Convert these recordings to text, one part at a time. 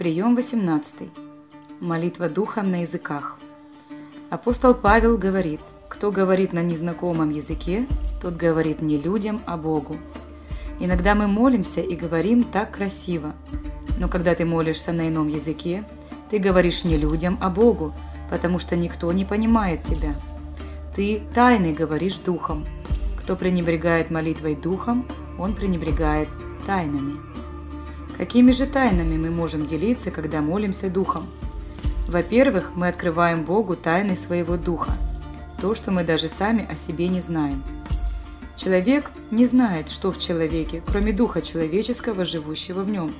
Прием 18. Молитва Духом на языках. Апостол Павел говорит, кто говорит на незнакомом языке, тот говорит не людям, а Богу. Иногда мы молимся и говорим так красиво, но когда ты молишься на ином языке, ты говоришь не людям, а Богу, потому что никто не понимает тебя. Ты тайны говоришь духом. Кто пренебрегает молитвой духом, он пренебрегает тайнами. Какими же тайнами мы можем делиться, когда молимся Духом? Во-первых, мы открываем Богу тайны своего Духа, то, что мы даже сами о себе не знаем. Человек не знает, что в человеке, кроме Духа человеческого, живущего в нем.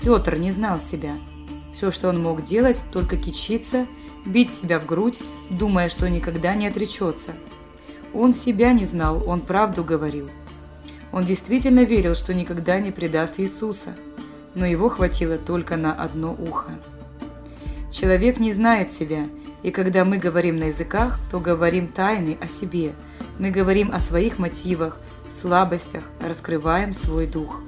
Петр не знал себя. Все, что он мог делать, только кичиться, бить себя в грудь, думая, что никогда не отречется. Он себя не знал, он правду говорил. Он действительно верил, что никогда не предаст Иисуса – но его хватило только на одно ухо. Человек не знает себя, и когда мы говорим на языках, то говорим тайны о себе, мы говорим о своих мотивах, слабостях, раскрываем свой дух.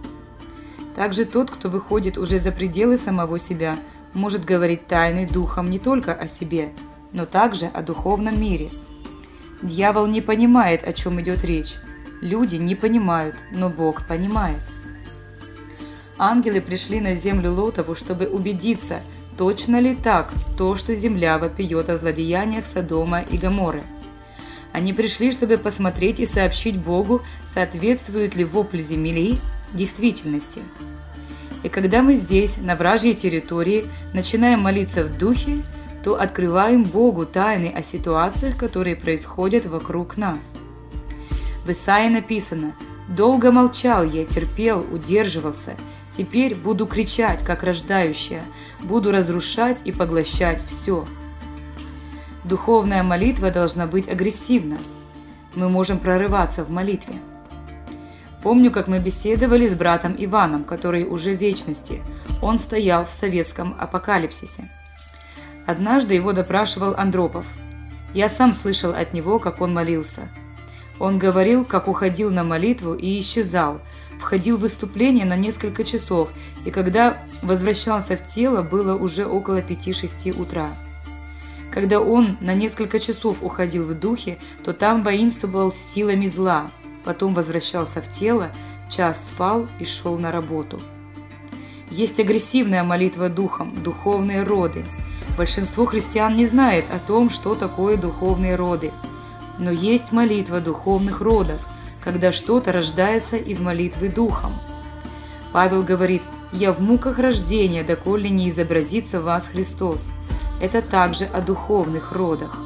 Также тот, кто выходит уже за пределы самого себя, может говорить тайны духом не только о себе, но также о духовном мире. Дьявол не понимает, о чем идет речь. Люди не понимают, но Бог понимает. Ангелы пришли на землю Лотову, чтобы убедиться, точно ли так то, что земля вопиет о злодеяниях Содома и Гоморры. Они пришли, чтобы посмотреть и сообщить Богу, соответствует ли вопль земли действительности. И когда мы здесь, на вражьей территории, начинаем молиться в духе, то открываем Богу тайны о ситуациях, которые происходят вокруг нас. В Исаии написано «Долго молчал я, терпел, удерживался, Теперь буду кричать, как рождающая, буду разрушать и поглощать все. Духовная молитва должна быть агрессивна. Мы можем прорываться в молитве. Помню, как мы беседовали с братом Иваном, который уже в вечности. Он стоял в советском апокалипсисе. Однажды его допрашивал Андропов. Я сам слышал от него, как он молился. Он говорил, как уходил на молитву и исчезал – входил в выступление на несколько часов, и когда возвращался в тело, было уже около 5-6 утра. Когда он на несколько часов уходил в духе, то там воинствовал силами зла, потом возвращался в тело, час спал и шел на работу. Есть агрессивная молитва духом, духовные роды. Большинство христиан не знает о том, что такое духовные роды. Но есть молитва духовных родов – когда что-то рождается из молитвы духом. Павел говорит, «Я в муках рождения, доколе не изобразится в вас Христос». Это также о духовных родах.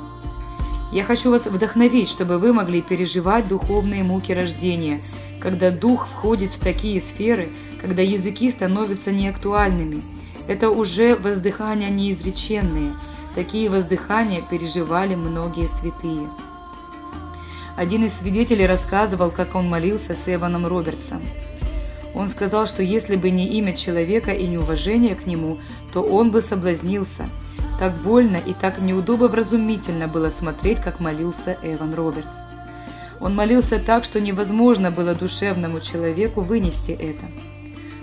Я хочу вас вдохновить, чтобы вы могли переживать духовные муки рождения, когда дух входит в такие сферы, когда языки становятся неактуальными. Это уже воздыхания неизреченные. Такие воздыхания переживали многие святые. Один из свидетелей рассказывал, как он молился с Эваном Робертсом. Он сказал, что если бы не имя человека и неуважение к нему, то он бы соблазнился. Так больно и так неудобовразумительно было смотреть, как молился Эван Робертс. Он молился так, что невозможно было душевному человеку вынести это.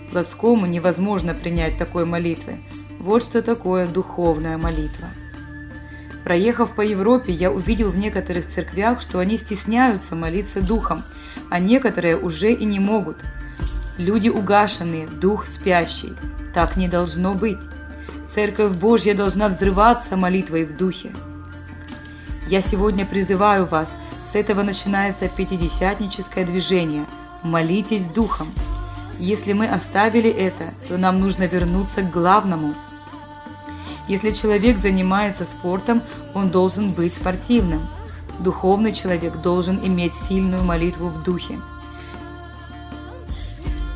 Плоскому невозможно принять такой молитвы. Вот что такое духовная молитва. Проехав по Европе, я увидел в некоторых церквях, что они стесняются молиться духом, а некоторые уже и не могут. Люди угашенные, дух спящий. Так не должно быть. Церковь Божья должна взрываться молитвой в духе. Я сегодня призываю вас, с этого начинается пятидесятническое движение. Молитесь духом. Если мы оставили это, то нам нужно вернуться к главному – если человек занимается спортом, он должен быть спортивным. Духовный человек должен иметь сильную молитву в духе.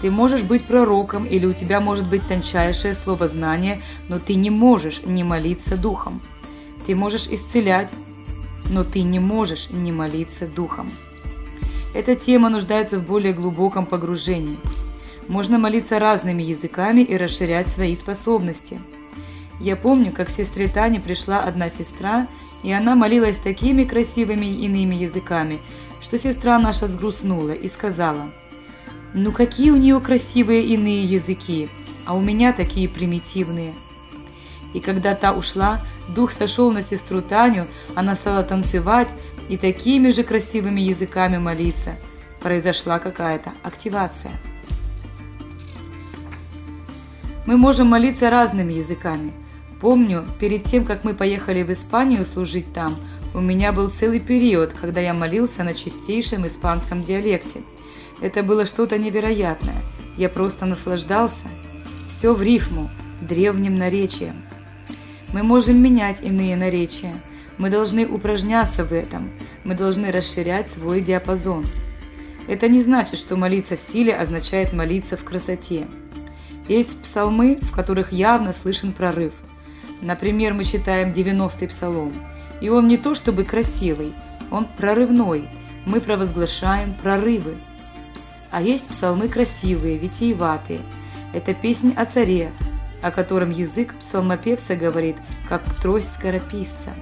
Ты можешь быть пророком или у тебя может быть тончайшее слово знания, но ты не можешь не молиться духом. Ты можешь исцелять, но ты не можешь не молиться духом. Эта тема нуждается в более глубоком погружении. Можно молиться разными языками и расширять свои способности – я помню, как к сестре Тане пришла одна сестра, и она молилась такими красивыми иными языками, что сестра наша сгрустнула и сказала, «Ну какие у нее красивые иные языки! а у меня такие примитивные. И когда та ушла, дух сошел на сестру Таню, она стала танцевать и такими же красивыми языками молиться. Произошла какая-то активация. Мы можем молиться разными языками. Помню, перед тем, как мы поехали в Испанию служить там, у меня был целый период, когда я молился на чистейшем испанском диалекте. Это было что-то невероятное. Я просто наслаждался. Все в рифму, древним наречием. Мы можем менять иные наречия. Мы должны упражняться в этом. Мы должны расширять свой диапазон. Это не значит, что молиться в силе означает молиться в красоте. Есть псалмы, в которых явно слышен прорыв. Например, мы читаем 90-й псалом – и он не то чтобы красивый, он прорывной. Мы провозглашаем прорывы. А есть псалмы красивые, витиеватые. Это песнь о царе, о котором язык псалмопевца говорит, как трость скорописца.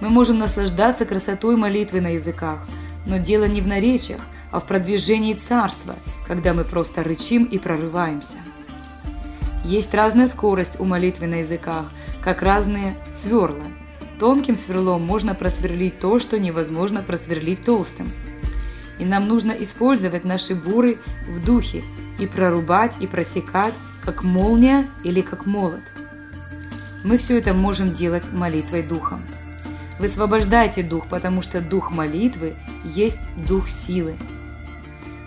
Мы можем наслаждаться красотой молитвы на языках, но дело не в наречиях, а в продвижении царства, когда мы просто рычим и прорываемся. Есть разная скорость у молитвы на языках, как разные сверла – Тонким сверлом можно просверлить то, что невозможно просверлить толстым. И нам нужно использовать наши буры в духе и прорубать и просекать, как молния или как молот. Мы все это можем делать молитвой духом. Высвобождайте дух, потому что дух молитвы есть дух силы.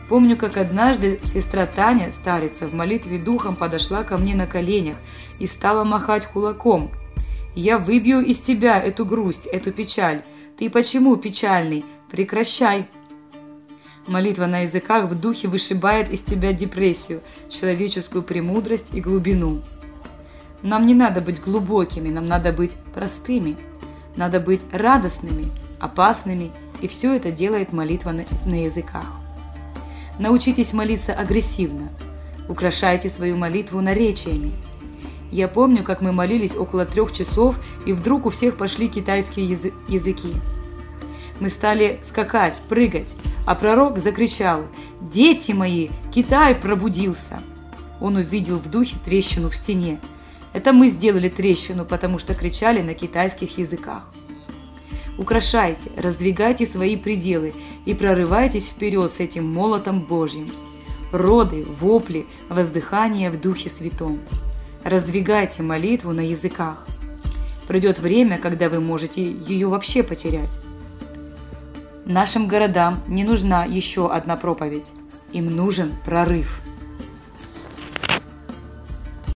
Помню, как однажды сестра Таня, старица, в молитве духом подошла ко мне на коленях и стала махать кулаком – я выбью из тебя эту грусть, эту печаль. Ты почему печальный? Прекращай. Молитва на языках в духе вышибает из тебя депрессию, человеческую премудрость и глубину. Нам не надо быть глубокими, нам надо быть простыми. Надо быть радостными, опасными, и все это делает молитва на, на языках. Научитесь молиться агрессивно. Украшайте свою молитву наречиями. Я помню, как мы молились около трех часов, и вдруг у всех пошли китайские язы языки. Мы стали скакать, прыгать, а пророк закричал «Дети мои, Китай пробудился!» Он увидел в духе трещину в стене. Это мы сделали трещину, потому что кричали на китайских языках. Украшайте, раздвигайте свои пределы и прорывайтесь вперед с этим молотом Божьим. Роды, вопли, воздыхание в Духе Святом. Раздвигайте молитву на языках. Придет время, когда вы можете ее вообще потерять. Нашим городам не нужна еще одна проповедь. Им нужен прорыв.